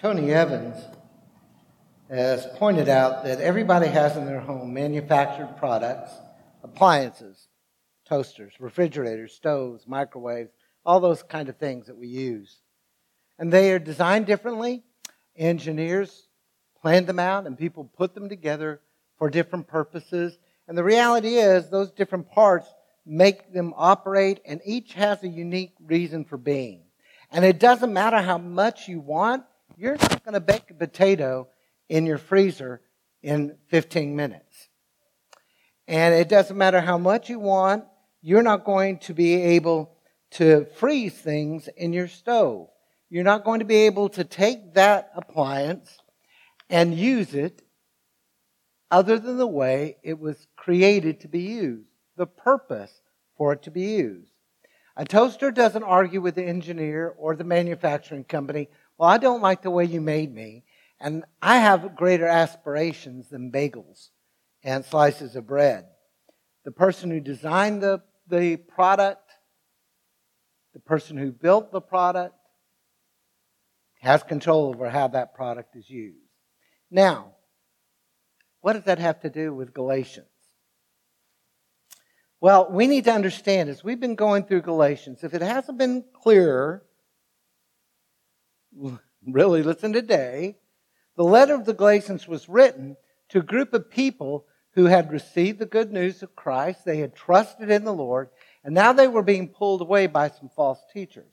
Tony Evans has pointed out that everybody has in their home manufactured products, appliances, toasters, refrigerators, stoves, microwaves, all those kind of things that we use. And they are designed differently. Engineers plan them out and people put them together for different purposes. And the reality is those different parts make them operate and each has a unique reason for being. And it doesn't matter how much you want, you're not going to bake a potato in your freezer in 15 minutes. And it doesn't matter how much you want, you're not going to be able to freeze things in your stove. You're not going to be able to take that appliance and use it other than the way it was created to be used, the purpose for it to be used. A toaster doesn't argue with the engineer or the manufacturing company, well, I don't like the way you made me, and I have greater aspirations than bagels and slices of bread. The person who designed the, the product, the person who built the product, has control over how that product is used. Now, what does that have to do with Galatians? Well, we need to understand as we've been going through Galatians, if it hasn't been clearer, really listen today, the letter of the Galatians was written to a group of people who had received the good news of Christ, they had trusted in the Lord, and now they were being pulled away by some false teachers.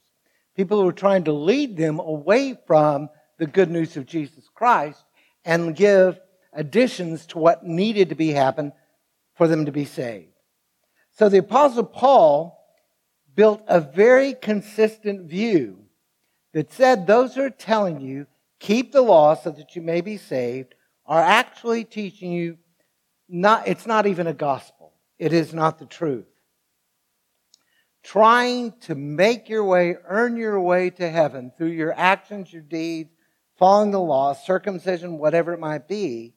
People who were trying to lead them away from the good news of Jesus Christ and give additions to what needed to be happen for them to be saved. So the apostle Paul built a very consistent view that said those who are telling you keep the law so that you may be saved are actually teaching you not it's not even a gospel. It is not the truth trying to make your way, earn your way to heaven through your actions, your deeds, following the law, circumcision, whatever it might be,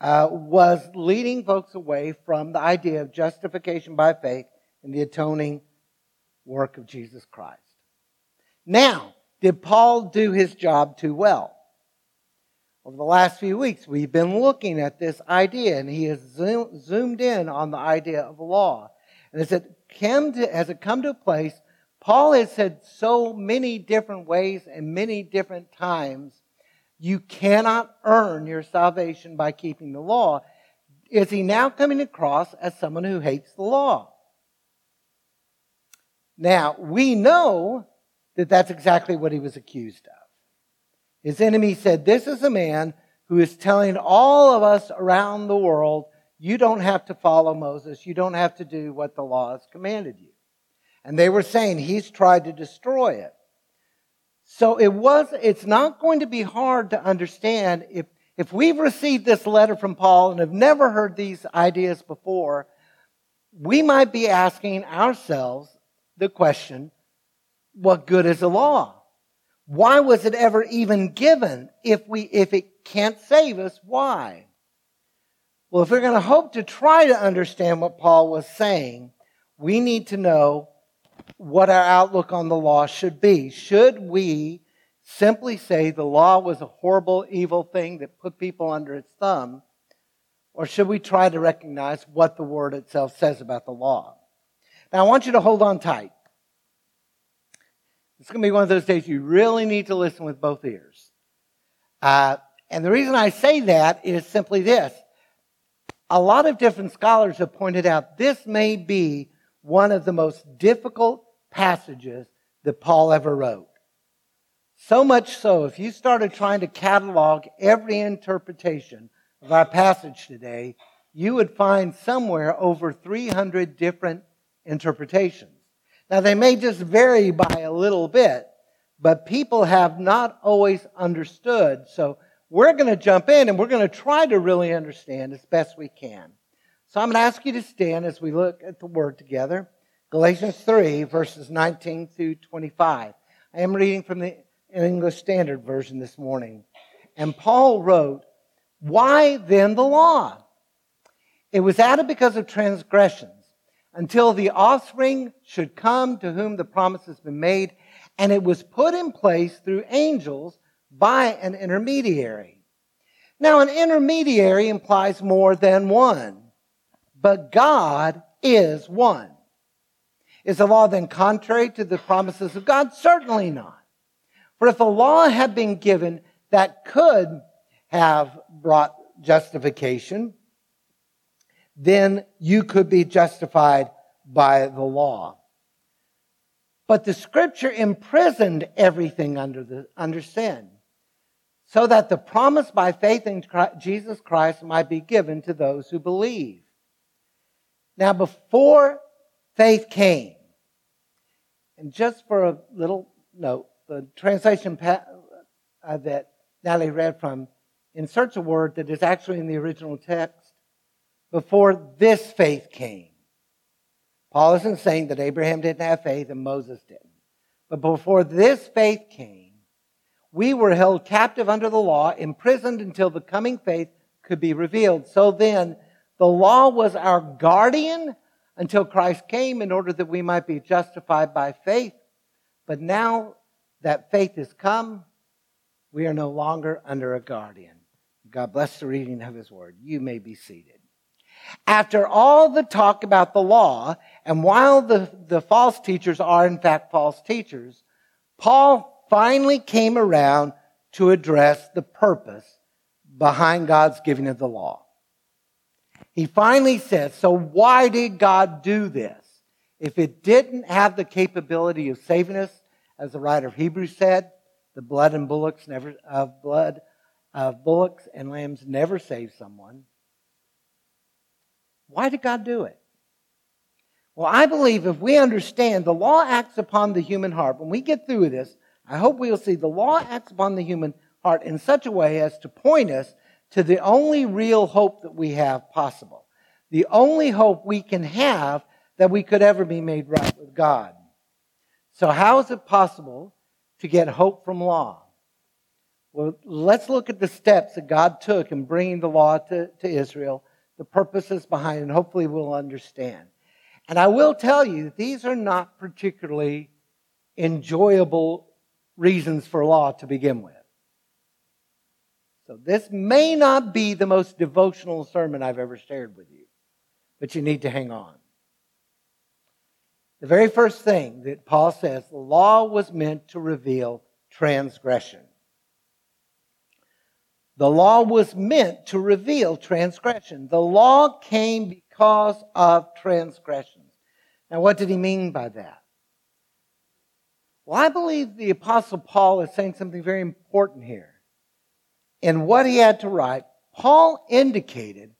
uh, was leading folks away from the idea of justification by faith and the atoning work of Jesus Christ. Now, did Paul do his job too well? Over the last few weeks, we've been looking at this idea, and he has zoomed in on the idea of the law. And it's at come to, has it come to a place, Paul has said so many different ways and many different times, you cannot earn your salvation by keeping the law. Is he now coming across as someone who hates the law? Now, we know that that's exactly what he was accused of. His enemy said, This is a man who is telling all of us around the world you don't have to follow Moses. You don't have to do what the law has commanded you. And they were saying he's tried to destroy it. So it was, it's not going to be hard to understand if, if we've received this letter from Paul and have never heard these ideas before, we might be asking ourselves the question, what good is the law? Why was it ever even given if we, if it can't save us? Why? Well, if we're going to hope to try to understand what Paul was saying, we need to know what our outlook on the law should be. Should we simply say the law was a horrible, evil thing that put people under its thumb? Or should we try to recognize what the word itself says about the law? Now, I want you to hold on tight. It's going to be one of those days you really need to listen with both ears. Uh, and the reason I say that is simply this a lot of different scholars have pointed out this may be one of the most difficult passages that Paul ever wrote. So much so, if you started trying to catalog every interpretation of our passage today, you would find somewhere over 300 different interpretations. Now, they may just vary by a little bit, but people have not always understood. So we're going to jump in and we're going to try to really understand as best we can. So I'm going to ask you to stand as we look at the word together. Galatians 3, verses 19 through 25. I am reading from the English Standard Version this morning. And Paul wrote, Why then the law? It was added because of transgressions, until the offspring should come to whom the promise has been made, and it was put in place through angels by an intermediary. Now, an intermediary implies more than one, but God is one. Is the law then contrary to the promises of God? Certainly not. For if a law had been given that could have brought justification, then you could be justified by the law. But the scripture imprisoned everything under, the, under sin so that the promise by faith in Christ, Jesus Christ might be given to those who believe. Now, before faith came, and just for a little note, the translation uh, that Natalie read from inserts a word that is actually in the original text. Before this faith came. Paul isn't saying that Abraham didn't have faith and Moses didn't. But before this faith came, we were held captive under the law, imprisoned until the coming faith could be revealed. So then, the law was our guardian until Christ came in order that we might be justified by faith. But now that faith has come, we are no longer under a guardian. God bless the reading of his word. You may be seated. After all the talk about the law, and while the, the false teachers are in fact false teachers, Paul finally came around to address the purpose behind God's giving of the law. He finally says, so why did God do this? If it didn't have the capability of saving us, as the writer of Hebrews said, the blood and bullocks never of blood of bullocks and lambs never save someone. Why did God do it? Well, I believe if we understand the law acts upon the human heart, when we get through this, I hope we'll see the law acts upon the human heart in such a way as to point us to the only real hope that we have possible. The only hope we can have that we could ever be made right with God. So how is it possible to get hope from law? Well, let's look at the steps that God took in bringing the law to, to Israel, the purposes behind and hopefully we'll understand. And I will tell you these are not particularly enjoyable reasons for law to begin with. So this may not be the most devotional sermon I've ever shared with you, but you need to hang on. The very first thing that Paul says, the law was meant to reveal transgression. The law was meant to reveal transgression. The law came because of transgressions. Now, what did he mean by that? Well, I believe the Apostle Paul is saying something very important here. In what he had to write, Paul indicated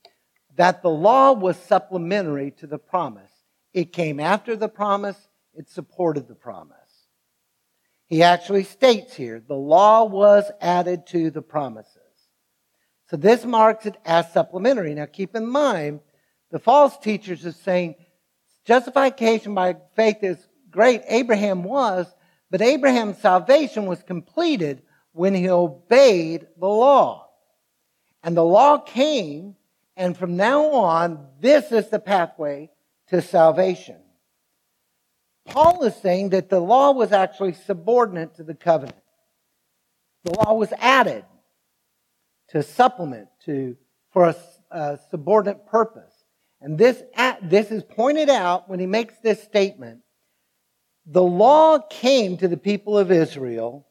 that the law was supplementary to the promise it came after the promise, it supported the promise. He actually states here the law was added to the promises. So this marks it as supplementary. Now keep in mind, the false teachers are saying justification by faith is great. Abraham was, but Abraham's salvation was completed when he obeyed the law. And the law came, and from now on, this is the pathway to salvation. Paul is saying that the law was actually subordinate to the covenant. The law was added to supplement to for a, a subordinate purpose. And this, this is pointed out when he makes this statement. The law came to the people of Israel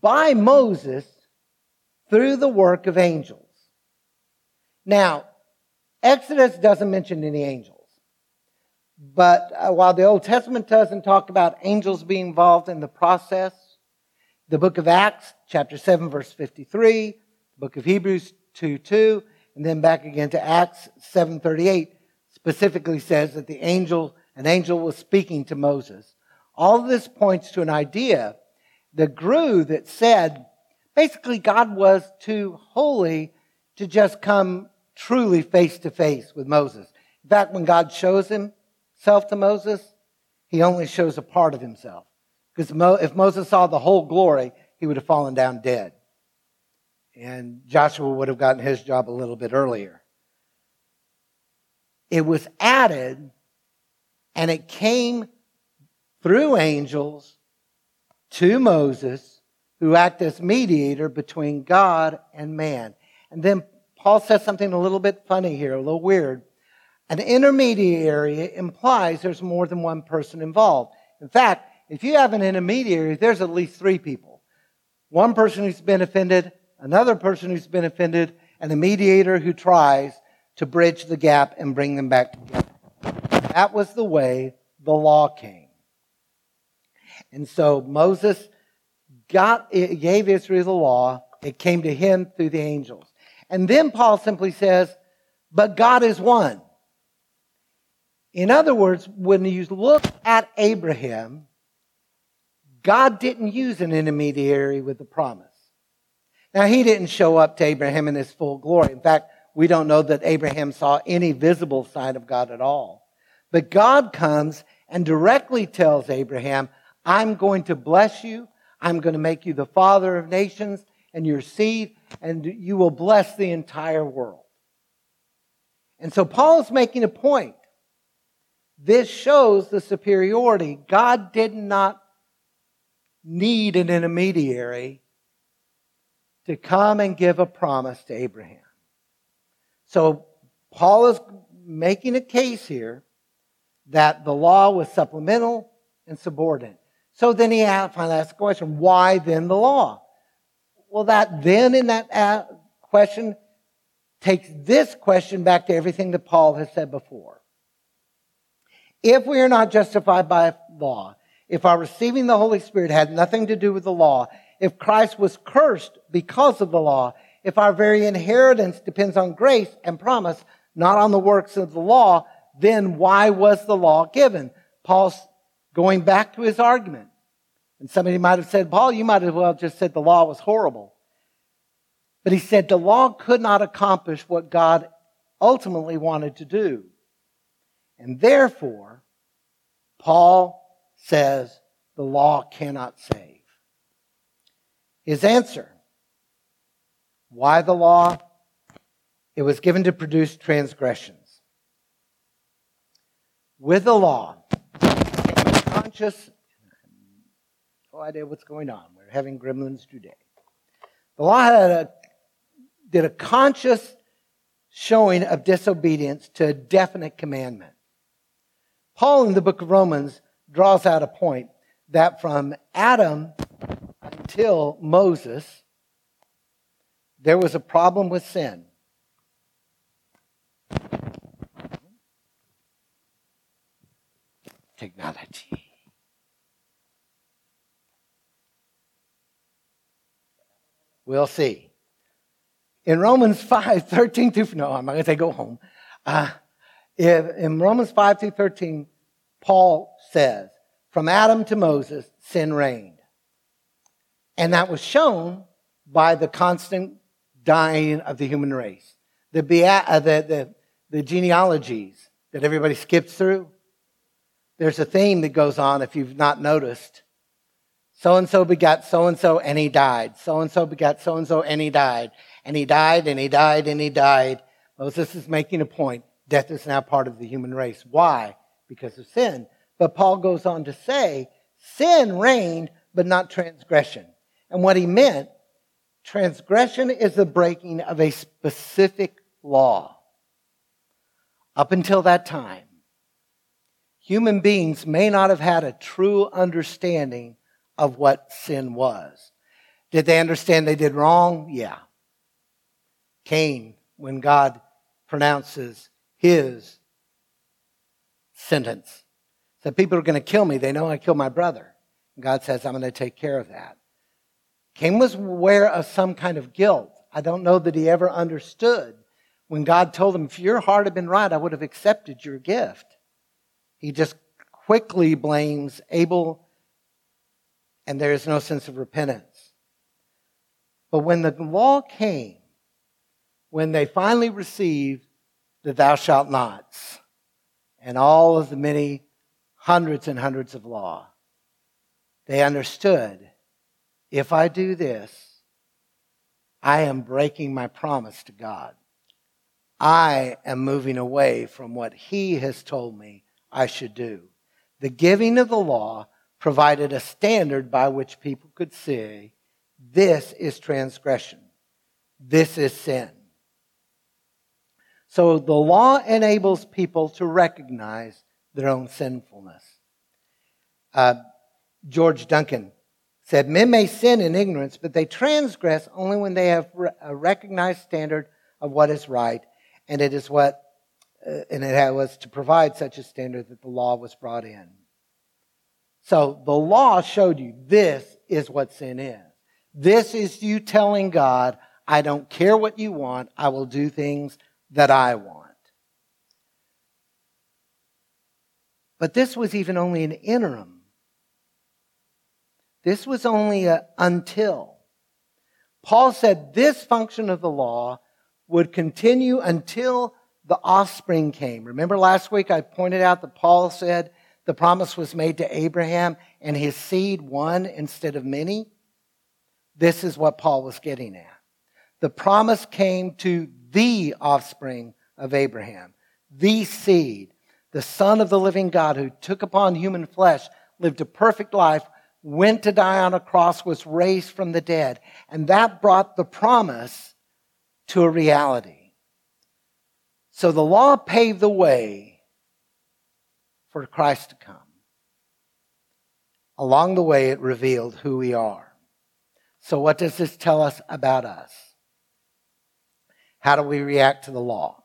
by Moses through the work of angels. Now, Exodus doesn't mention any angels. But uh, while the Old Testament doesn't talk about angels being involved in the process, the book of Acts, chapter 7, verse 53, the book of Hebrews 2 2, and then back again to Acts 7:38 specifically says that the angel, an angel was speaking to Moses. All this points to an idea that grew that said basically God was too holy to just come truly face to face with Moses. In fact, when God shows himself to Moses, he only shows a part of himself. Because if Moses saw the whole glory, he would have fallen down dead. And Joshua would have gotten his job a little bit earlier. It was added and it came through angels to Moses who act as mediator between God and man. And then Paul says something a little bit funny here, a little weird. An intermediary implies there's more than one person involved. In fact, if you have an intermediary, there's at least three people. One person who's been offended, another person who's been offended, and a mediator who tries to bridge the gap and bring them back together. That was the way the law came. And so Moses got, gave Israel the law. It came to him through the angels. And then Paul simply says, but God is one. In other words, when you look at Abraham, God didn't use an intermediary with the promise. Now, he didn't show up to Abraham in his full glory. In fact, we don't know that Abraham saw any visible sign of God at all. But God comes and directly tells Abraham, I'm going to bless you. I'm going to make you the father of nations and your seed, and you will bless the entire world. And so Paul is making a point. This shows the superiority. God did not need an intermediary to come and give a promise to Abraham. So Paul is making a case here that the law was supplemental and subordinate. So then he finally asks the question, why then the law? Well, that then in that uh, question takes this question back to everything that Paul has said before. If we are not justified by law, if our receiving the Holy Spirit had nothing to do with the law, if Christ was cursed because of the law, if our very inheritance depends on grace and promise, not on the works of the law, then why was the law given? Paul's going back to his argument. And somebody might have said, Paul, you might as well just said the law was horrible. But he said the law could not accomplish what God ultimately wanted to do. And therefore, Paul says the law cannot save. His answer why the law? It was given to produce transgressions. With the law, conscious no idea what's going on. We're having gremlins today. The law had a, did a conscious showing of disobedience to a definite commandment. Paul in the book of Romans draws out a point that from Adam until Moses, there was a problem with sin. Technology. We'll see. In Romans 5, 13 through, no, I'm not going to say go home. Uh, in Romans 5 through 13, Paul says, from Adam to Moses, sin reigned. And that was shown by the constant dying of the human race. The, uh, the, the, the genealogies that everybody skips through. There's a theme that goes on if you've not noticed. So and so begat so and so and he died. So and so begat so and so and he died. And he died and he died and he died. Moses is making a point. Death is now part of the human race. Why? Because of sin. But Paul goes on to say, sin reigned, but not transgression. And what he meant, transgression is the breaking of a specific law. Up until that time, human beings may not have had a true understanding of what sin was. Did they understand they did wrong? Yeah. Cain, when God pronounces his sentence, said, People are going to kill me. They know I killed my brother. And God says, I'm going to take care of that. Cain was aware of some kind of guilt. I don't know that he ever understood when God told him, If your heart had been right, I would have accepted your gift. He just quickly blames Abel and there is no sense of repentance. But when the law came, when they finally received the thou shalt nots and all of the many hundreds and hundreds of law, they understood if I do this, I am breaking my promise to God. I am moving away from what He has told me I should do. The giving of the law provided a standard by which people could say, This is transgression. This is sin. So the law enables people to recognize their own sinfulness. Uh, George Duncan said, Men may sin in ignorance, but they transgress only when they have a recognized standard of what is right, and it is what, uh, and it was to provide such a standard that the law was brought in. So the law showed you this is what sin is. This is you telling God, I don't care what you want, I will do things that I want. But this was even only an interim. This was only a until. Paul said this function of the law would continue until the offspring came. Remember last week I pointed out that Paul said the promise was made to Abraham and his seed one instead of many? This is what Paul was getting at. The promise came to the offspring of Abraham, the seed, the Son of the living God who took upon human flesh, lived a perfect life, went to die on a cross, was raised from the dead. And that brought the promise to a reality. So the law paved the way for Christ to come. Along the way, it revealed who we are. So, what does this tell us about us? How do we react to the law?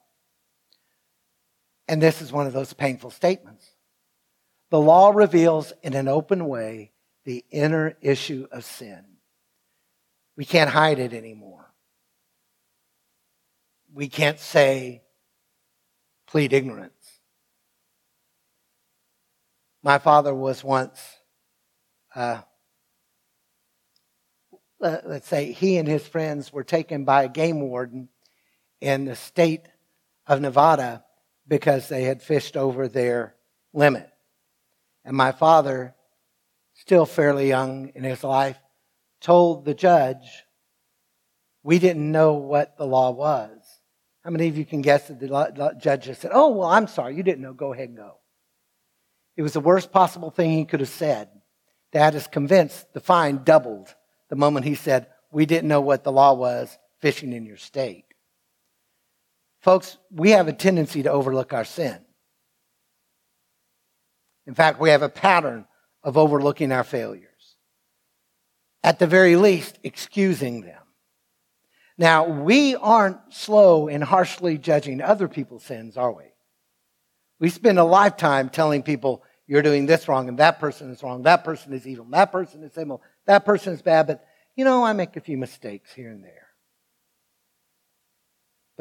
And this is one of those painful statements. The law reveals in an open way the inner issue of sin. We can't hide it anymore. We can't say, plead ignorance. My father was once, uh, let's say, he and his friends were taken by a game warden in the state of Nevada because they had fished over their limit. And my father, still fairly young in his life, told the judge, we didn't know what the law was. How many of you can guess that the judge just said, Oh, well, I'm sorry, you didn't know, go ahead and go? It was the worst possible thing he could have said. Dad is convinced the fine doubled the moment he said, We didn't know what the law was fishing in your state. Folks, we have a tendency to overlook our sin. In fact, we have a pattern of overlooking our failures. At the very least, excusing them. Now, we aren't slow in harshly judging other people's sins, are we? We spend a lifetime telling people, you're doing this wrong, and that person is wrong, that person is evil, that person is evil, that person is bad, but you know, I make a few mistakes here and there.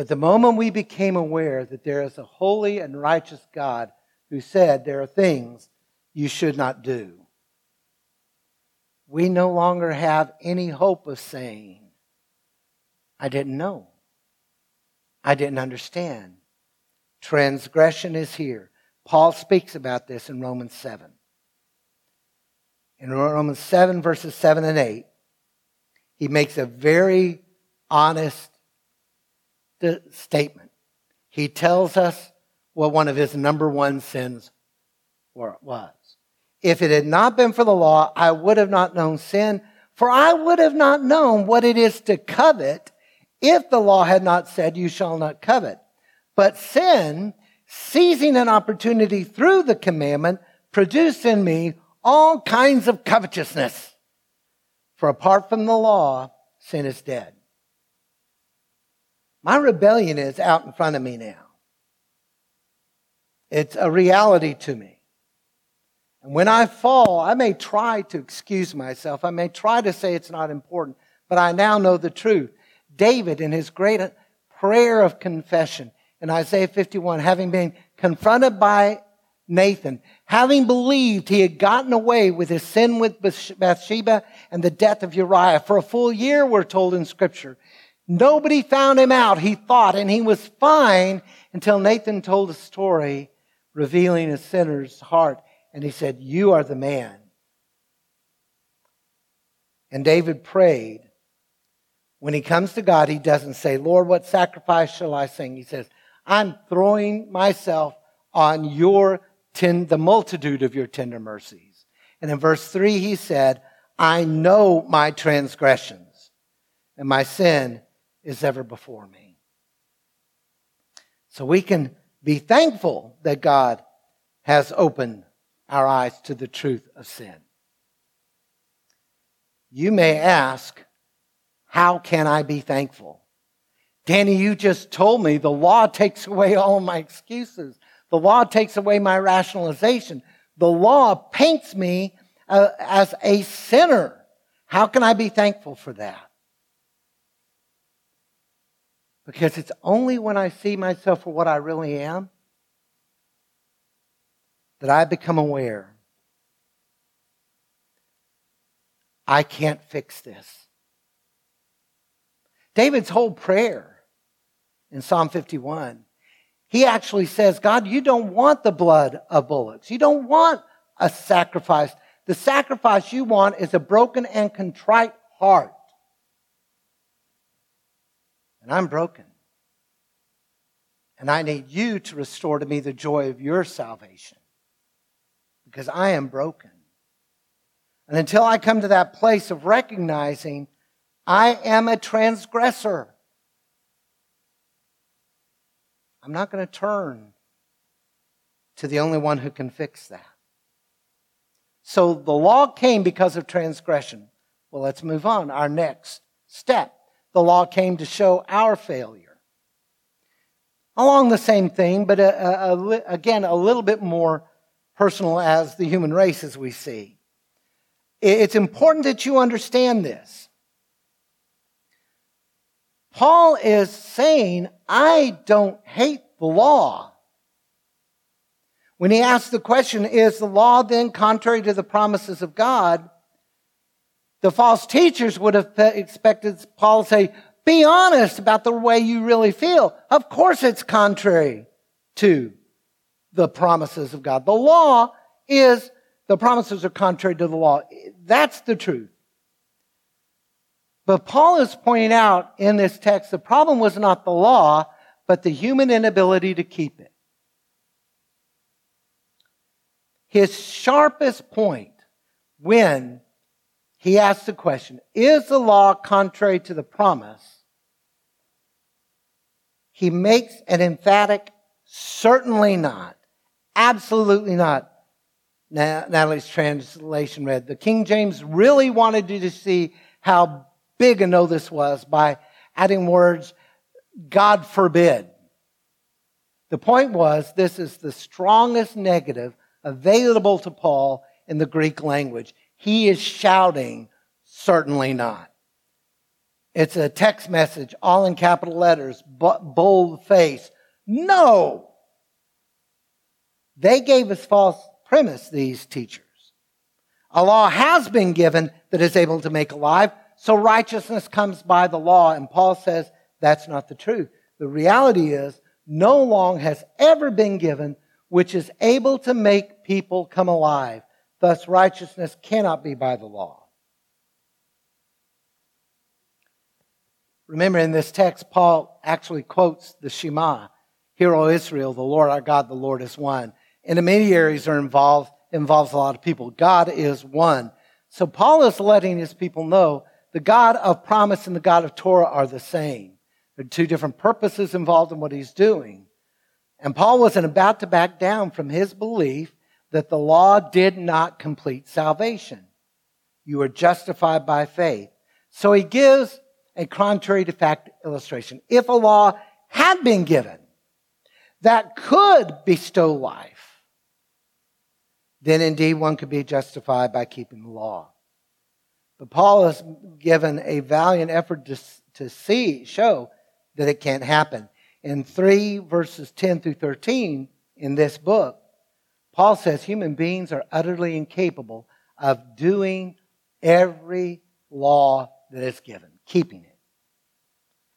But the moment we became aware that there is a holy and righteous God who said there are things you should not do, we no longer have any hope of saying, I didn't know. I didn't understand. Transgression is here. Paul speaks about this in Romans 7. In Romans 7, verses 7 and 8, he makes a very honest the statement. He tells us what one of his number one sins was. If it had not been for the law, I would have not known sin, for I would have not known what it is to covet if the law had not said, You shall not covet. But sin, seizing an opportunity through the commandment, produced in me all kinds of covetousness. For apart from the law, sin is dead. My rebellion is out in front of me now. It's a reality to me. And when I fall, I may try to excuse myself. I may try to say it's not important, but I now know the truth. David, in his great prayer of confession in Isaiah 51, having been confronted by Nathan, having believed he had gotten away with his sin with Bathsheba and the death of Uriah for a full year, we're told in scripture. Nobody found him out, he thought, and he was fine until Nathan told a story revealing a sinner's heart. And he said, You are the man. And David prayed. When he comes to God, he doesn't say, Lord, what sacrifice shall I sing? He says, I'm throwing myself on your ten, the multitude of your tender mercies. And in verse three, he said, I know my transgressions, and my sin is ever before me. So we can be thankful that God has opened our eyes to the truth of sin. You may ask, how can I be thankful? Danny, you just told me the law takes away all my excuses. The law takes away my rationalization. The law paints me uh, as a sinner. How can I be thankful for that? Because it's only when I see myself for what I really am that I become aware I can't fix this. David's whole prayer in Psalm 51, he actually says, God, you don't want the blood of bullocks. You don't want a sacrifice. The sacrifice you want is a broken and contrite heart. And I'm broken. And I need you to restore to me the joy of your salvation because I am broken. And until I come to that place of recognizing I am a transgressor, I'm not going to turn to the only one who can fix that. So the law came because of transgression. Well, let's move on. Our next step. The law came to show our failure. Along the same theme, but uh, uh, a, a, a, again, a little bit more personal as the human race as we see. It's important that you understand this. Paul is saying, I don't hate the law. When he asks the question, is the law then contrary to the promises of God? The false teachers would have expected Paul to say, be honest about the way you really feel. Of course it's contrary to the promises of God. The law is, the promises are contrary to the law. That's the truth. But Paul is pointing out in this text the problem was not the law, but the human inability to keep it. His sharpest point when he asks the question, is the law contrary to the promise? He makes an emphatic, certainly not. Absolutely not. Natalie's translation read, the King James really wanted you to see how big a no this was by adding words, God forbid. The point was, this is the strongest negative available to Paul in the Greek language. He is shouting, certainly not. It's a text message, all in capital letters, bold face. No! They gave us false premise, these teachers. A law has been given that is able to make alive, so righteousness comes by the law. And Paul says that's not the truth. The reality is no law has ever been given which is able to make people come alive. Thus, righteousness cannot be by the law. Remember, in this text, Paul actually quotes the Shema Hear, O Israel, the Lord our God, the Lord is one intermediaries are involved, involves a lot of people. God is one. So Paul is letting his people know the God of promise and the God of Torah are the same. There are two different purposes involved in what he's doing. And Paul wasn't about to back down from his belief that the law did not complete salvation. You are justified by faith. So he gives a contrary to fact illustration. If a law had been given that could bestow life, then indeed one could be justified by keeping the law. But Paul has given a valiant effort to, to see, show that it can't happen. In 3 verses 10 through 13 in this book, Paul says human beings are utterly incapable of doing every law that is given, keeping it.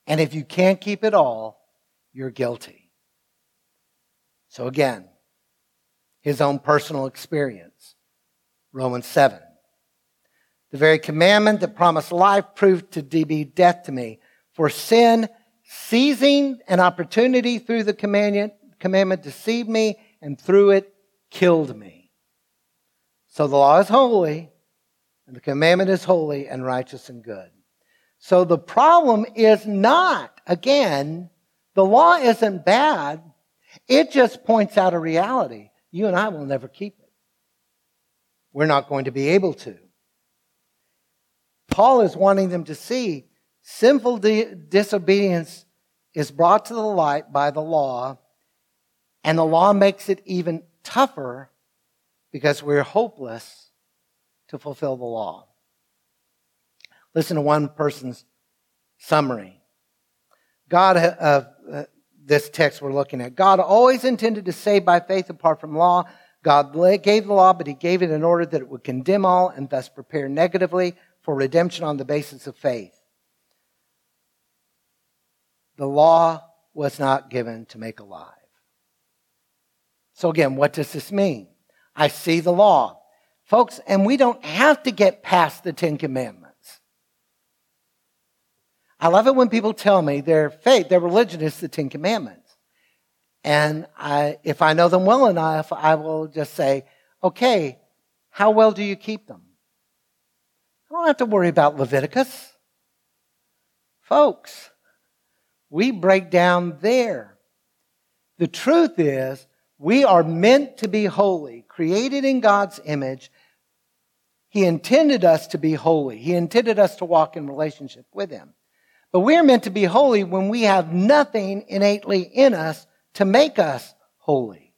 And if you can't keep it all, you're guilty. So again, his own personal experience. Romans 7. The very commandment that promised life proved to be death to me. For sin, seizing an opportunity through the commandment, commandment deceived me and through it killed me. So the law is holy, And the commandment is holy and righteous and good. So the problem is not, again, the law isn't bad. It just points out a reality. You and I will never keep it. We're not going to be able to. Paul is wanting them to see sinful di- disobedience is brought to the light by the law, and the law makes it even tougher because we're hopeless to fulfill the law. Listen to one person's summary. God, uh, uh, this text we're looking at, God always intended to save by faith apart from law. God gave the law, but he gave it in order that it would condemn all and thus prepare negatively for redemption on the basis of faith. The law was not given to make alive. So again, what does this mean? I see the law. Folks, and we don't have to get past the Ten Commandments. I love it when people tell me their faith, their religion is the Ten Commandments. And I, if I know them well enough, I will just say, okay, how well do you keep them? I don't have to worry about Leviticus. Folks, we break down there. The truth is, we are meant to be holy, created in God's image. He intended us to be holy. He intended us to walk in relationship with Him. But we are meant to be holy when we have nothing innately in us to make us holy.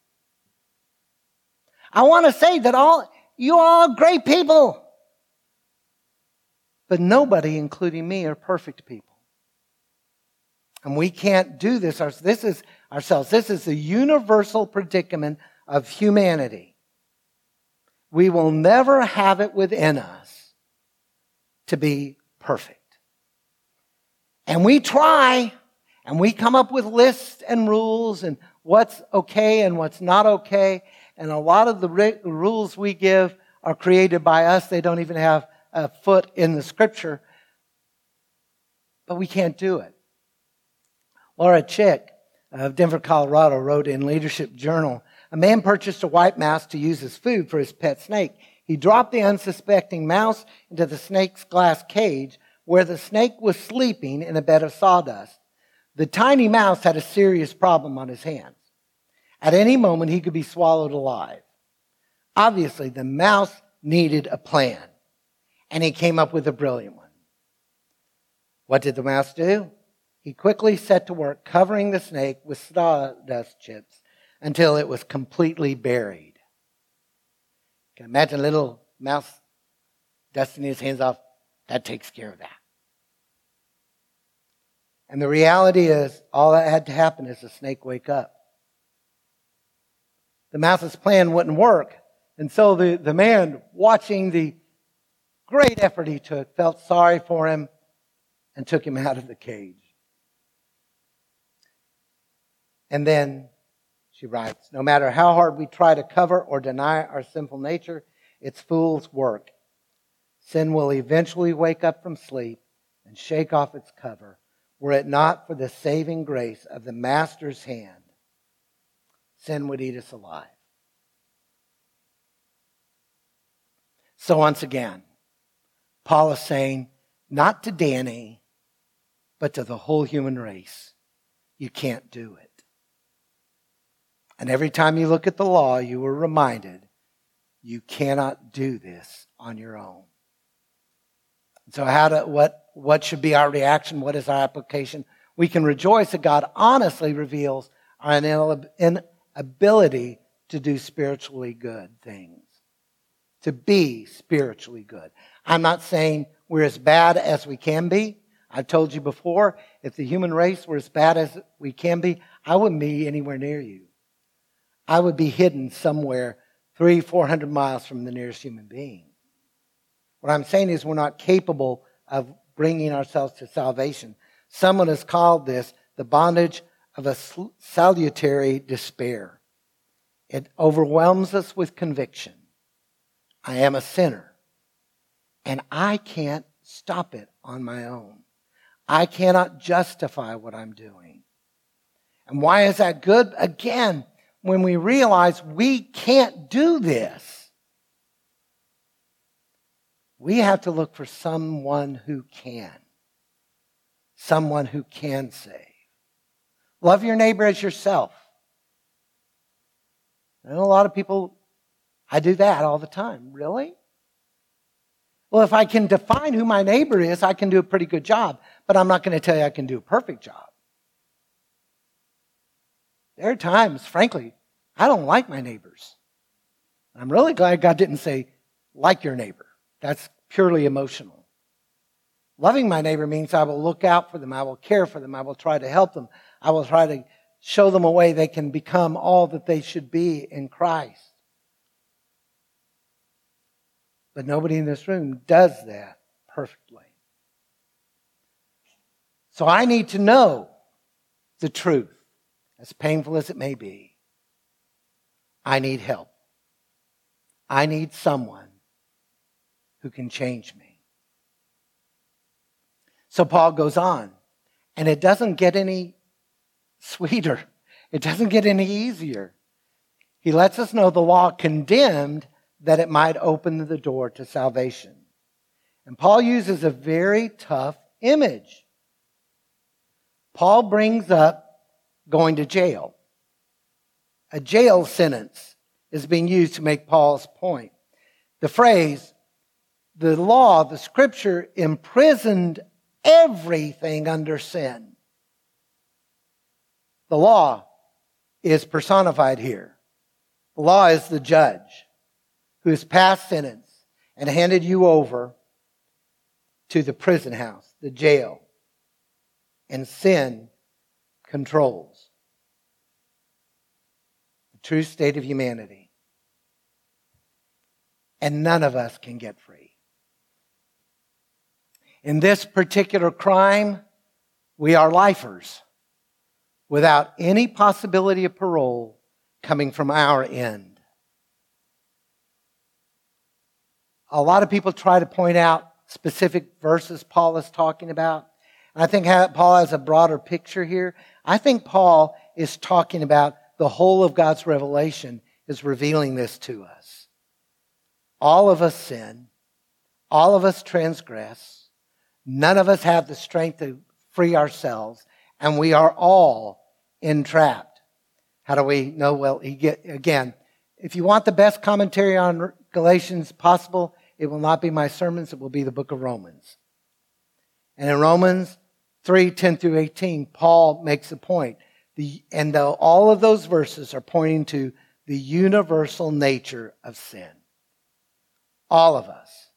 I want to say that all, you are great people. But nobody, including me, are perfect people. And we can't do this. This is ourselves. This is the universal predicament of humanity. We will never have it within us to be perfect. And we try, and we come up with lists and rules and what's okay and what's not okay. And a lot of the rules we give are created by us. They don't even have a foot in the scripture. But we can't do it. Laura Chick of Denver, Colorado wrote in Leadership Journal, a man purchased a white mouse to use as food for his pet snake. He dropped the unsuspecting mouse into the snake's glass cage where the snake was sleeping in a bed of sawdust. The tiny mouse had a serious problem on his hands. At any moment, he could be swallowed alive. Obviously, the mouse needed a plan, and he came up with a brilliant one. What did the mouse do? He quickly set to work covering the snake with sawdust chips until it was completely buried. Can imagine a little mouse dusting his hands off. That takes care of that. And the reality is, all that had to happen is the snake wake up. The mouse's plan wouldn't work. And so the, the man, watching the great effort he took, felt sorry for him and took him out of the cage. And then she writes No matter how hard we try to cover or deny our sinful nature, it's fool's work. Sin will eventually wake up from sleep and shake off its cover, were it not for the saving grace of the Master's hand. Sin would eat us alive. So, once again, Paul is saying, not to Danny, but to the whole human race, you can't do it. And every time you look at the law, you are reminded you cannot do this on your own. So how to, what, what should be our reaction? What is our application? We can rejoice that God honestly reveals our inability to do spiritually good things. To be spiritually good. I'm not saying we're as bad as we can be. I've told you before, if the human race were as bad as we can be, I wouldn't be anywhere near you. I would be hidden somewhere three, four hundred miles from the nearest human being. What I'm saying is we're not capable of bringing ourselves to salvation. Someone has called this the bondage of a salutary despair. It overwhelms us with conviction. I am a sinner, and I can't stop it on my own. I cannot justify what I'm doing. And why is that good? Again, when we realize we can't do this. We have to look for someone who can. Someone who can save. Love your neighbor as yourself. And a lot of people, I do that all the time. Really? Well, if I can define who my neighbor is, I can do a pretty good job. But I'm not going to tell you I can do a perfect job. There are times, frankly, I don't like my neighbors. I'm really glad God didn't say, like your neighbor. That's purely emotional. Loving my neighbor means I will look out for them. I will care for them. I will try to help them. I will try to show them a way they can become all that they should be in Christ. But nobody in this room does that perfectly. So I need to know the truth, as painful as it may be. I need help. I need someone who can change me. So Paul goes on, and it doesn't get any sweeter. It doesn't get any easier. He lets us know the law condemned that it might open the door to salvation. And Paul uses a very tough image. Paul brings up going to jail. A jail sentence is being used to make Paul's point. The phrase, the law, the scripture imprisoned everything under sin. The law is personified here. The law is the judge who has passed sentence and handed you over to the prison house, the jail, and sin controls true state of humanity. And none of us can get free. In this particular crime, we are lifers without any possibility of parole coming from our end. A lot of people try to point out specific verses Paul is talking about. I think Paul has a broader picture here. I think Paul is talking about the whole of God's revelation is revealing this to us. All of us sin. All of us transgress. None of us have the strength to free ourselves and we are all entrapped. How do we know? Well, again, if you want the best commentary on Galatians possible, it will not be my sermons, it will be the book of Romans. And in Romans 3 10 through 18, Paul makes a point. The, and the, all of those verses are pointing to the universal nature of sin. All of us.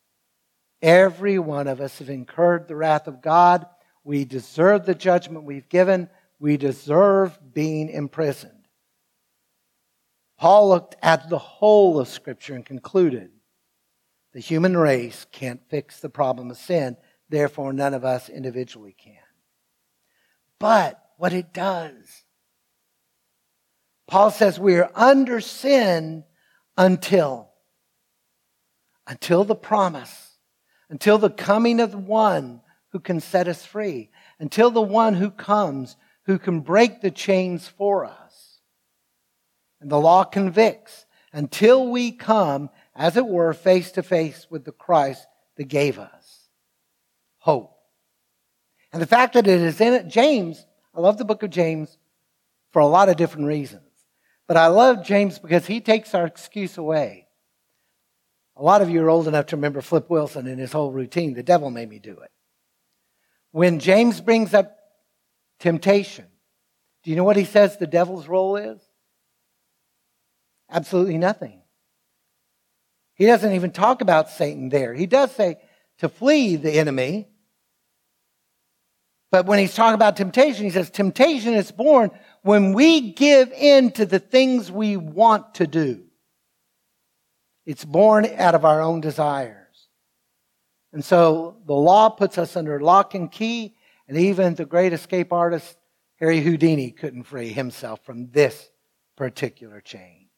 Every one of us have incurred the wrath of God we deserve the judgment we've given. We deserve being imprisoned. Paul looked at the whole of Scripture and concluded the human race can't fix the problem of sin, therefore, none of us individually can. But what it does, Paul says we are under sin until, until the promise, until the coming of the one who can set us free, until the one who comes who can break the chains for us. And the law convicts until we come, as it were, face to face with the Christ that gave us hope. And the fact that it is in it, James, I love the book of James for a lot of different reasons. But I love James because he takes our excuse away. A lot of you are old enough to remember Flip Wilson and his whole routine. The devil made me do it. When James brings up temptation, do you know what he says the devil's role is? Absolutely nothing. He doesn't even talk about Satan there. He does say to flee the enemy. But when he's talking about temptation, he says temptation is born when we give in to the things we want to do. It's born out of our own desires. And so the law puts us under lock and key, and even the great escape artist, Harry Houdini, couldn't free himself from this particular chain.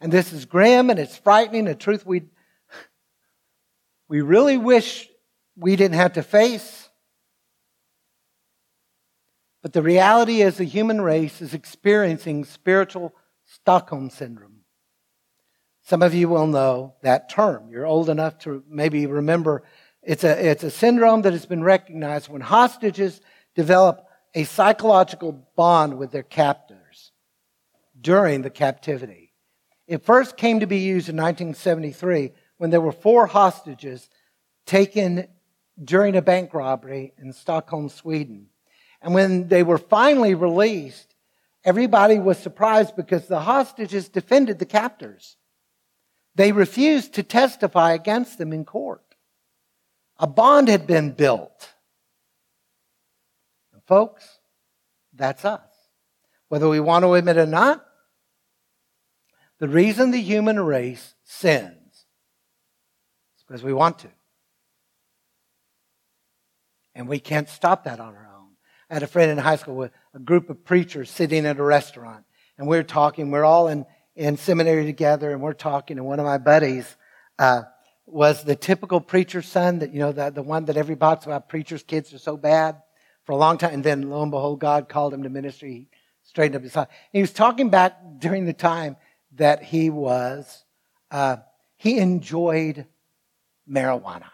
And this is grim and it's frightening, the truth we, we really wish we didn't have to face. But the reality is the human race is experiencing spiritual Stockholm syndrome. Some of you will know that term. You're old enough to maybe remember it's a, it's a syndrome that has been recognized when hostages develop a psychological bond with their captors during the captivity. It first came to be used in 1973 when there were four hostages taken during a bank robbery in Stockholm, Sweden. And when they were finally released, everybody was surprised because the hostages defended the captors. They refused to testify against them in court. A bond had been built. And folks, that's us. Whether we want to admit it or not, the reason the human race sins is because we want to. And we can't stop that on our own. I had a friend in high school with a group of preachers sitting at a restaurant, and we are talking. We're all in, in seminary together, and we're talking, and one of my buddies uh, was the typical preacher's son, that, you know, the, the one that everybody talks about, preacher's kids are so bad for a long time. And then lo and behold, God called him to ministry. He straightened up his life. He was talking back during the time that he was, uh, he enjoyed marijuana.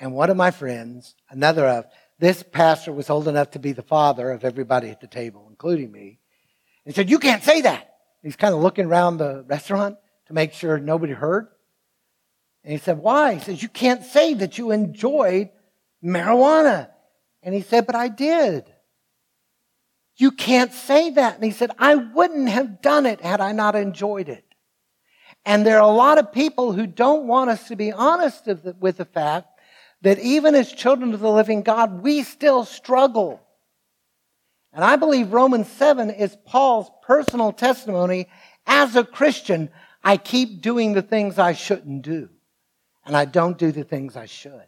And one of my friends, another of, this pastor was old enough to be the father of everybody at the table, including me. And said, You can't say that. He's kind of looking around the restaurant to make sure nobody heard. And he said, Why? He says, You can't say that you enjoyed marijuana. And he said, But I did. You can't say that. And he said, I wouldn't have done it had I not enjoyed it. And there are a lot of people who don't want us to be honest with the fact that even as children of the living God, we still struggle. And I believe Romans 7 is Paul's personal testimony. As a Christian, I keep doing the things I shouldn't do, and I don't do the things I should.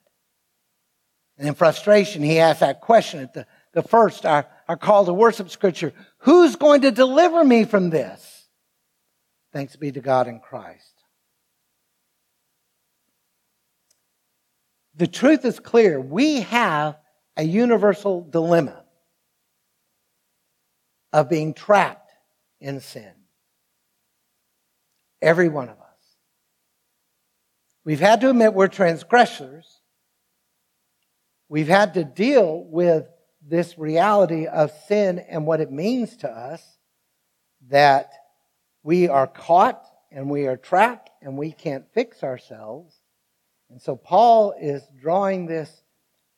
And in frustration, he asks that question at the, the first, our, our call to worship scripture Who's going to deliver me from this? Thanks be to God in Christ. The truth is clear. We have a universal dilemma of being trapped in sin. Every one of us. We've had to admit we're transgressors. We've had to deal with this reality of sin and what it means to us that we are caught and we are trapped and we can't fix ourselves. And so Paul is drawing this,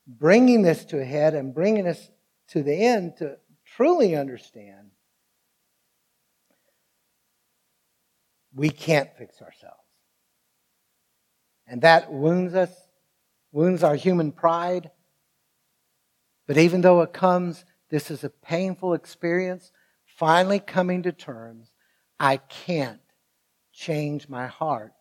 bringing this to a head and bringing us to the end to truly understand we can't fix ourselves. And that wounds us, wounds our human pride. But even though it comes, this is a painful experience, finally coming to terms, I can't change my heart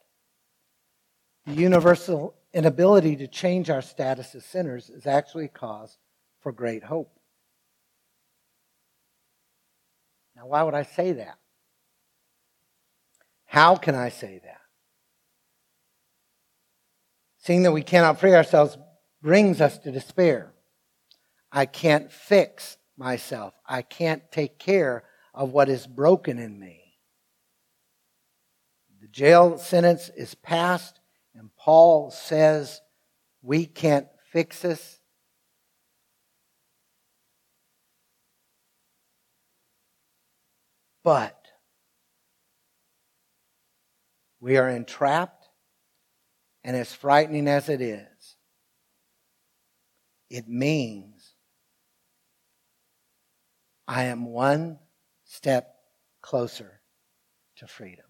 the universal inability to change our status as sinners is actually a cause for great hope. Now, why would I say that? How can I say that? Seeing that we cannot free ourselves brings us to despair. I can't fix myself. I can't take care of what is broken in me. The jail sentence is passed and Paul says we can't fix this. But we are entrapped, and as frightening as it is, it means I am one step closer to freedom.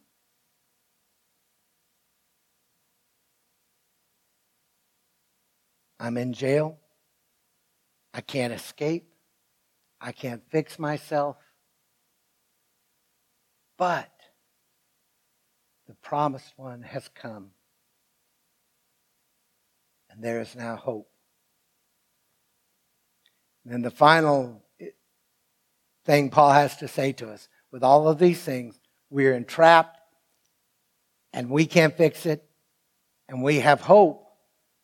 I'm in jail. I can't escape. I can't fix myself. But the promised one has come. And there is now hope. And then the final thing Paul has to say to us with all of these things, we're entrapped and we can't fix it, and we have hope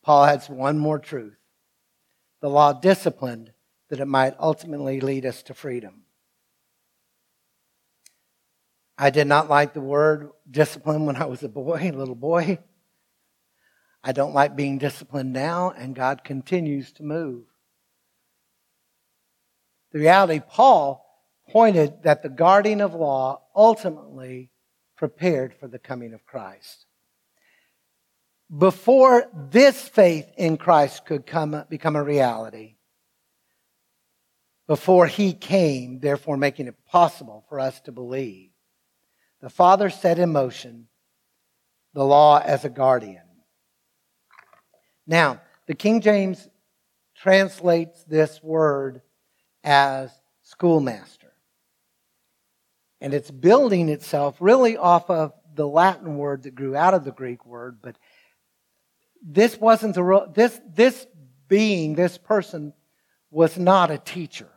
Paul adds one more truth. The law disciplined that it might ultimately lead us to freedom. I did not like the word discipline when I was a boy, a little boy. I don't like being disciplined now, and God continues to move. The reality, Paul pointed that the guarding of law ultimately prepared for the coming of Christ. Before this faith in Christ could come, become a reality, before he came, therefore making it possible for us to believe, the Father set in motion the law as a guardian. Now, the King James translates this word as schoolmaster. And it's building itself really off of the Latin word that grew out of the Greek word, but this wasn't the real, this this being, this person was not a teacher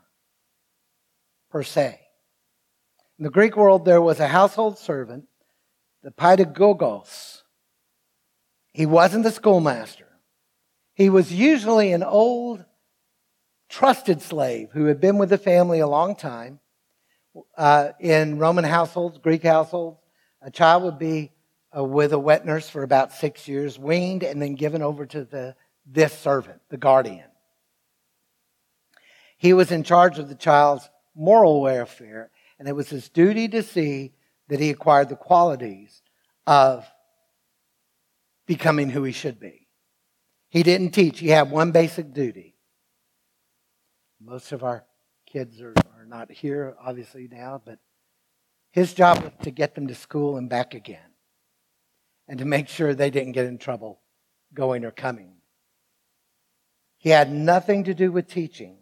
per se. In the Greek world, there was a household servant, the pedagogos. He wasn't the schoolmaster. He was usually an old, trusted slave who had been with the family a long time. Uh, in Roman households, Greek households, a child would be uh, with a wet nurse for about six years, weaned, and then given over to the, this servant, the guardian. He was in charge of the child's moral welfare and it was his duty to see that he acquired the qualities of becoming who he should be. He didn't teach, he had one basic duty. Most of our kids are, are not here, obviously, now, but his job was to get them to school and back again and to make sure they didn't get in trouble going or coming. He had nothing to do with teaching.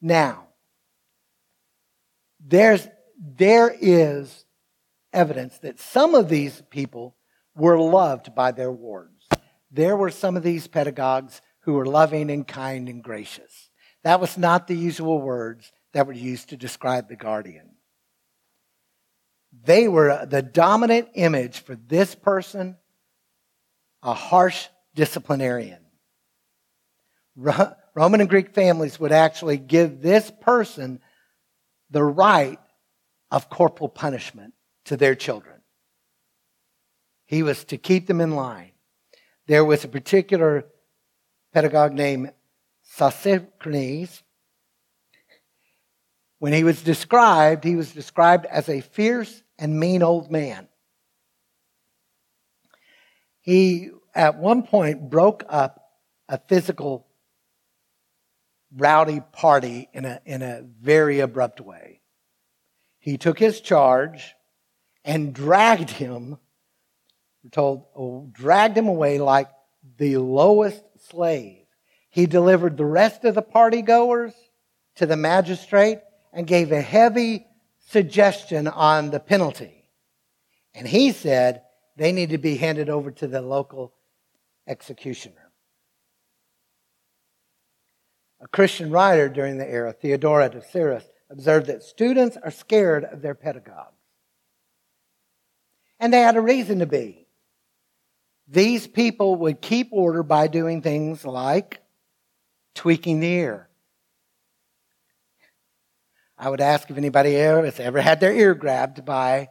Now, there's, there is evidence that some of these people were loved by their wards. There were some of these pedagogues who were loving and kind and gracious. That was not the usual words that were used to describe the guardian. They were the dominant image for this person, a harsh disciplinarian. Roman and Greek families would actually give this person the right of corporal punishment to their children. He was to keep them in line. There was a particular pedagogue named Sosthenes. When he was described, he was described as a fierce and mean old man. He, at one point, broke up a physical rowdy party in a, in a very abrupt way. He took his charge and dragged him, we're told, oh, dragged him away like the lowest slave. He delivered the rest of the party goers to the magistrate and gave a heavy suggestion on the penalty. And he said they need to be handed over to the local executioner. A Christian writer during the era, Theodoret of Cyrus, observed that students are scared of their pedagogues. And they had a reason to be. These people would keep order by doing things like tweaking the ear. I would ask if anybody has ever had their ear grabbed by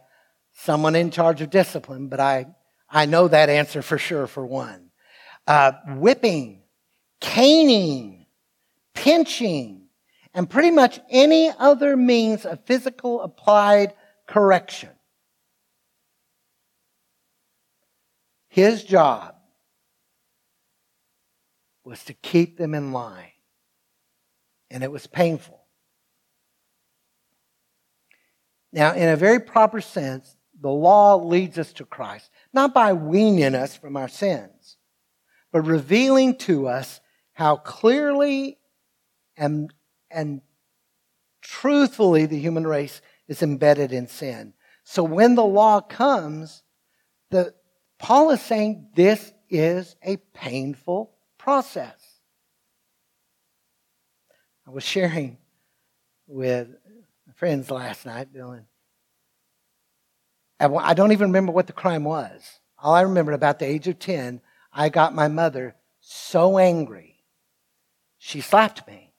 someone in charge of discipline, but I, I know that answer for sure for one. Uh, whipping, caning, pinching, and pretty much any other means of physical applied correction. His job was to keep them in line, and it was painful. Now, in a very proper sense, the law leads us to Christ, not by weaning us from our sins, but revealing to us how clearly and, and truthfully, the human race is embedded in sin. So when the law comes, the, Paul is saying this is a painful process. I was sharing with friends last night, Dylan. I don't even remember what the crime was. All I remember about the age of 10, I got my mother so angry, she slapped me.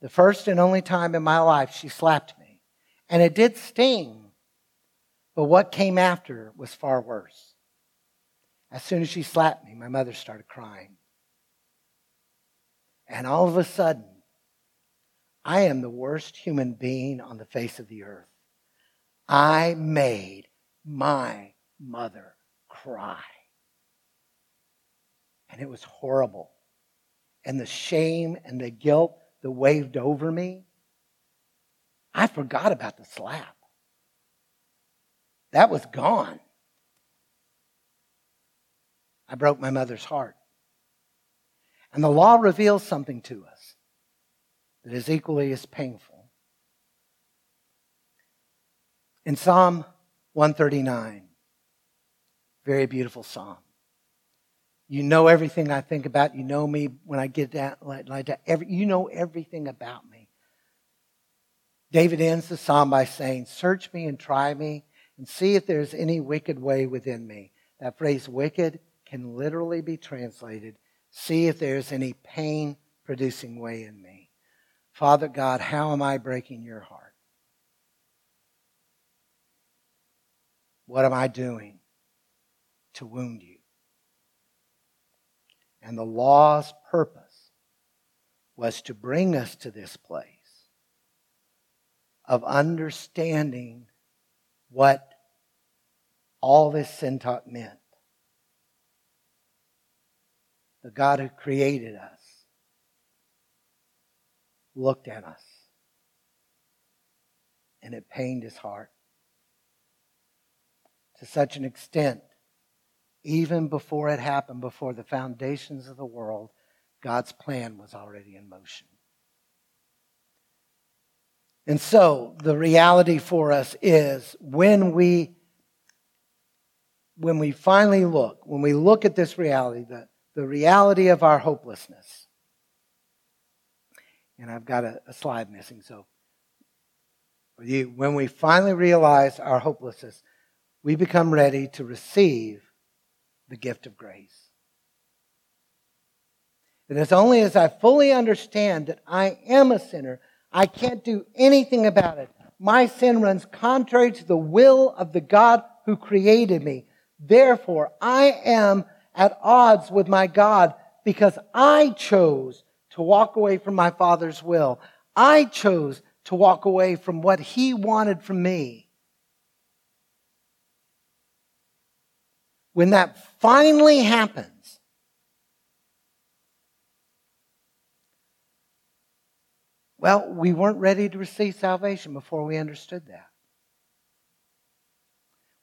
The first and only time in my life she slapped me. And it did sting. But what came after was far worse. As soon as she slapped me, my mother started crying. And all of a sudden, I am the worst human being on the face of the earth. I made my mother cry. And it was horrible. And the shame and the guilt that waved over me, I forgot about the slap. That was gone. I broke my mother's heart. And the law reveals something to us that is equally as painful. In Psalm 139, very beautiful psalm. You know everything I think about. You know me when I get down like, that. Every, you know everything about me. David ends the psalm by saying, Search me and try me and see if there's any wicked way within me. That phrase wicked can literally be translated, see if there's any pain producing way in me. Father God, how am I breaking your heart? What am I doing to wound you? And the law's purpose was to bring us to this place of understanding what all this sin talk meant. The God who created us looked at us and it pained his heart to such an extent even before it happened, before the foundations of the world, God's plan was already in motion. And so the reality for us is when we when we finally look, when we look at this reality, the, the reality of our hopelessness. And I've got a, a slide missing, so when we finally realize our hopelessness, we become ready to receive the gift of grace. And it's only as I fully understand that I am a sinner, I can't do anything about it. My sin runs contrary to the will of the God who created me. Therefore, I am at odds with my God because I chose to walk away from my Father's will. I chose to walk away from what He wanted from me. when that finally happens, well, we weren't ready to receive salvation before we understood that.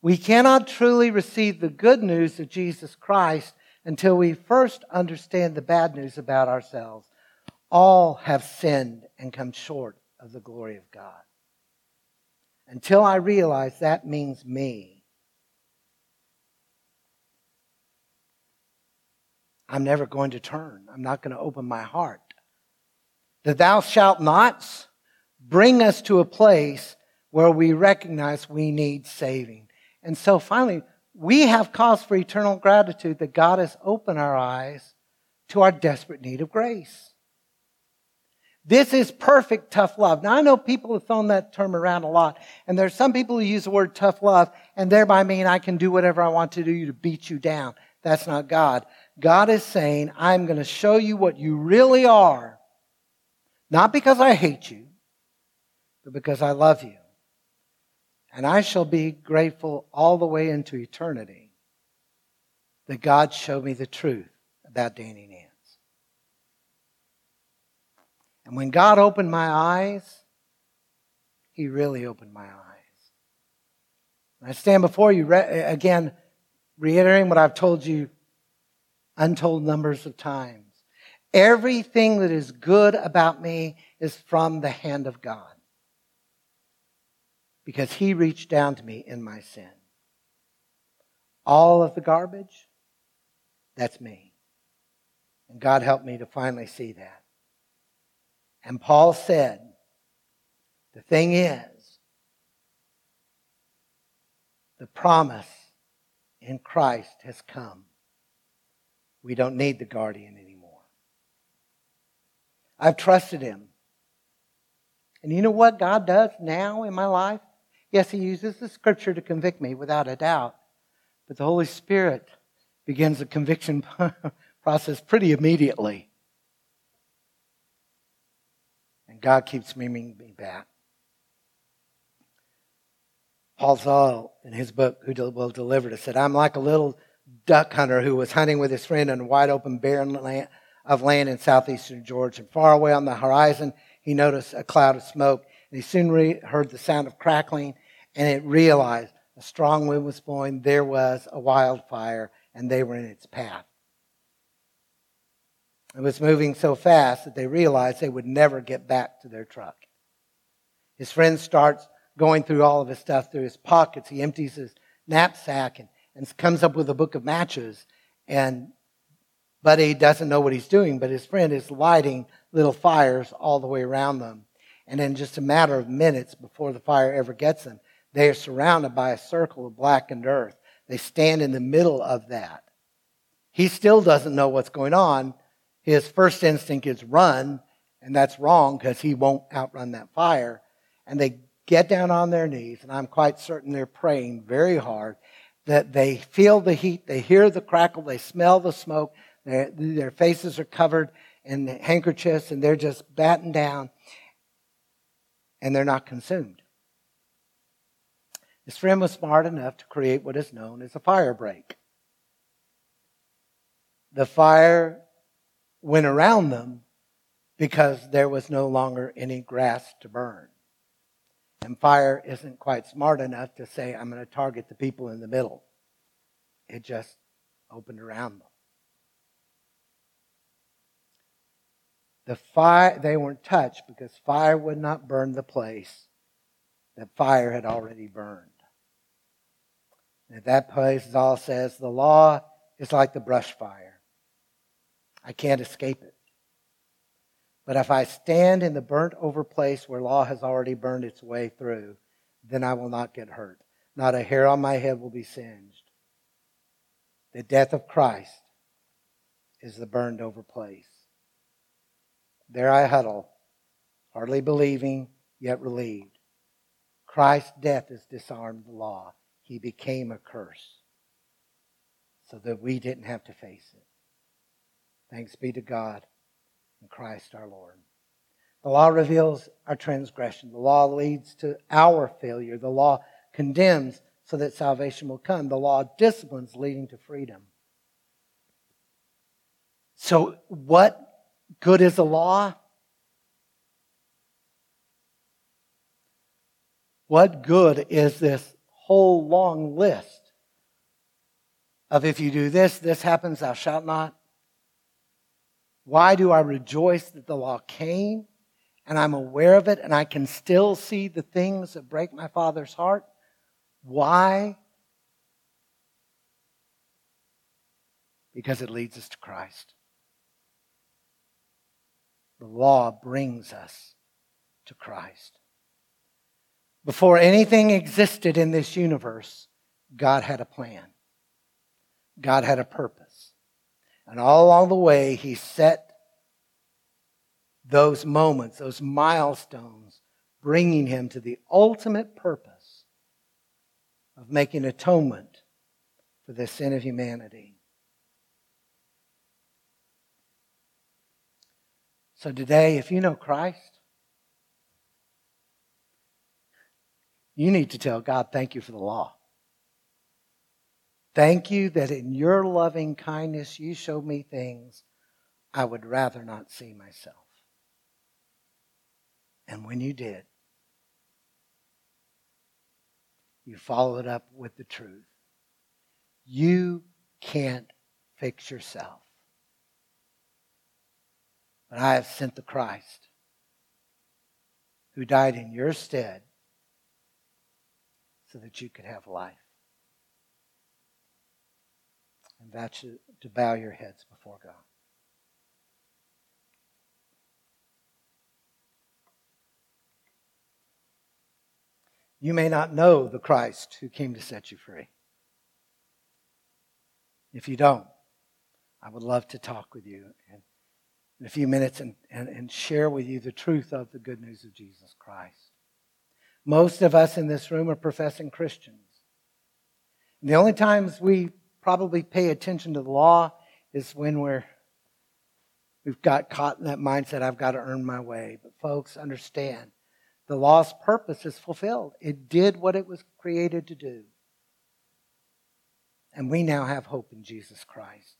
We cannot truly receive the good news of Jesus Christ until we first understand the bad news about ourselves. All have sinned and come short of the glory of God. Until I realize that means me. I'm never going to turn. I'm not going to open my heart. The thou shalt nots bring us to a place where we recognize we need saving. And so finally, we have cause for eternal gratitude that God has opened our eyes to our desperate need of grace. This is perfect tough love. Now I know people have thrown that term around a lot, and there's some people who use the word tough love and thereby mean I can do whatever I want to do to beat you down. That's not God. God is saying, I'm going to show you what you really are. Not because I hate you, but because I love you. And I shall be grateful all the way into eternity that God showed me the truth about Danny Nance. And when God opened my eyes, He really opened my eyes. I stand before you again, reiterating what I've told you untold numbers of times. Everything that is good about me is from the hand of God. Because he reached down to me in my sin. All of the garbage, that's me. And God helped me to finally see that. And Paul said, the thing is, the promise in Christ has come. We don't need the guardian anymore. I've trusted him. And you know what God does now in my life? Yes, He uses the scripture to convict me without a doubt. But the Holy Spirit begins the conviction process pretty immediately. And God keeps bringing me back. Paul Zahl, in his book, Who Will Deliver said, I'm like a little duck hunter who was hunting with his friend in a wide open barren land of land in southeastern Georgia. And far away on the horizon, he noticed a cloud of smoke. And he soon re- heard the sound of crackling, and it realized a strong wind was blowing. There was a wildfire, and they were in its path. It was moving so fast that they realized they would never get back to their truck. His friend starts going through all of his stuff through his pockets. He empties his knapsack and, and comes up with a book of matches. And Buddy doesn't know what he's doing, but his friend is lighting little fires all the way around them. And in just a matter of minutes before the fire ever gets them, they are surrounded by a circle of blackened earth. They stand in the middle of that. He still doesn't know what's going on. His first instinct is run, and that's wrong because he won't outrun that fire. And they get down on their knees, and I'm quite certain they're praying very hard that they feel the heat, they hear the crackle, they smell the smoke, their, their faces are covered in handkerchiefs, and they're just battened down, and they're not consumed. His friend was smart enough to create what is known as a fire break. The fire went around them because there was no longer any grass to burn. And fire isn't quite smart enough to say, I'm going to target the people in the middle. It just opened around them. The fire, they weren't touched because fire would not burn the place that fire had already burned. At that place, Zahl says, the law is like the brush fire. I can't escape it. But if I stand in the burnt over place where law has already burned its way through, then I will not get hurt. Not a hair on my head will be singed. The death of Christ is the burned over place. There I huddle, hardly believing, yet relieved. Christ's death has disarmed the law. He became a curse so that we didn't have to face it. Thanks be to God in Christ our Lord. The law reveals our transgression. The law leads to our failure. The law condemns so that salvation will come. The law disciplines leading to freedom. So, what good is the law? What good is this whole long list of if you do this, this happens, thou shalt not? Why do I rejoice that the law came and I'm aware of it and I can still see the things that break my Father's heart? Why? Because it leads us to Christ. The law brings us to Christ. Before anything existed in this universe, God had a plan. God had a purpose. And all along the way, he set those moments, those milestones, bringing him to the ultimate purpose of making atonement for the sin of humanity. So today, if you know Christ, you need to tell God, thank you for the law. Thank you that in your loving kindness you showed me things I would rather not see myself. And when you did, you followed up with the truth. You can't fix yourself. But I have sent the Christ who died in your stead so that you could have life invite you to bow your heads before God. You may not know the Christ who came to set you free. If you don't, I would love to talk with you in a few minutes and, and, and share with you the truth of the good news of Jesus Christ. Most of us in this room are professing Christians. And the only times we probably pay attention to the law is when we're we've got caught in that mindset I've got to earn my way. But folks, understand the law's purpose is fulfilled. It did what it was created to do. And we now have hope in Jesus Christ.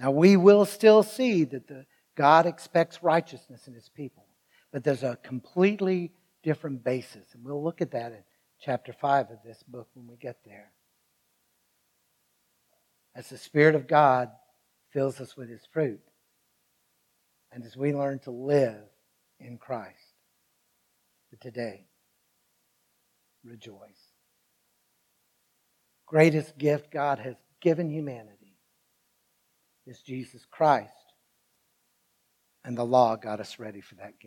Now we will still see that the, God expects righteousness in his people, but there's a completely different basis. And we'll look at that in chapter 5 of this book when we get there. As the Spirit of God fills us with his fruit, and as we learn to live in Christ. But today, rejoice. Greatest gift God has given humanity is Jesus Christ. And the law got us ready for that gift.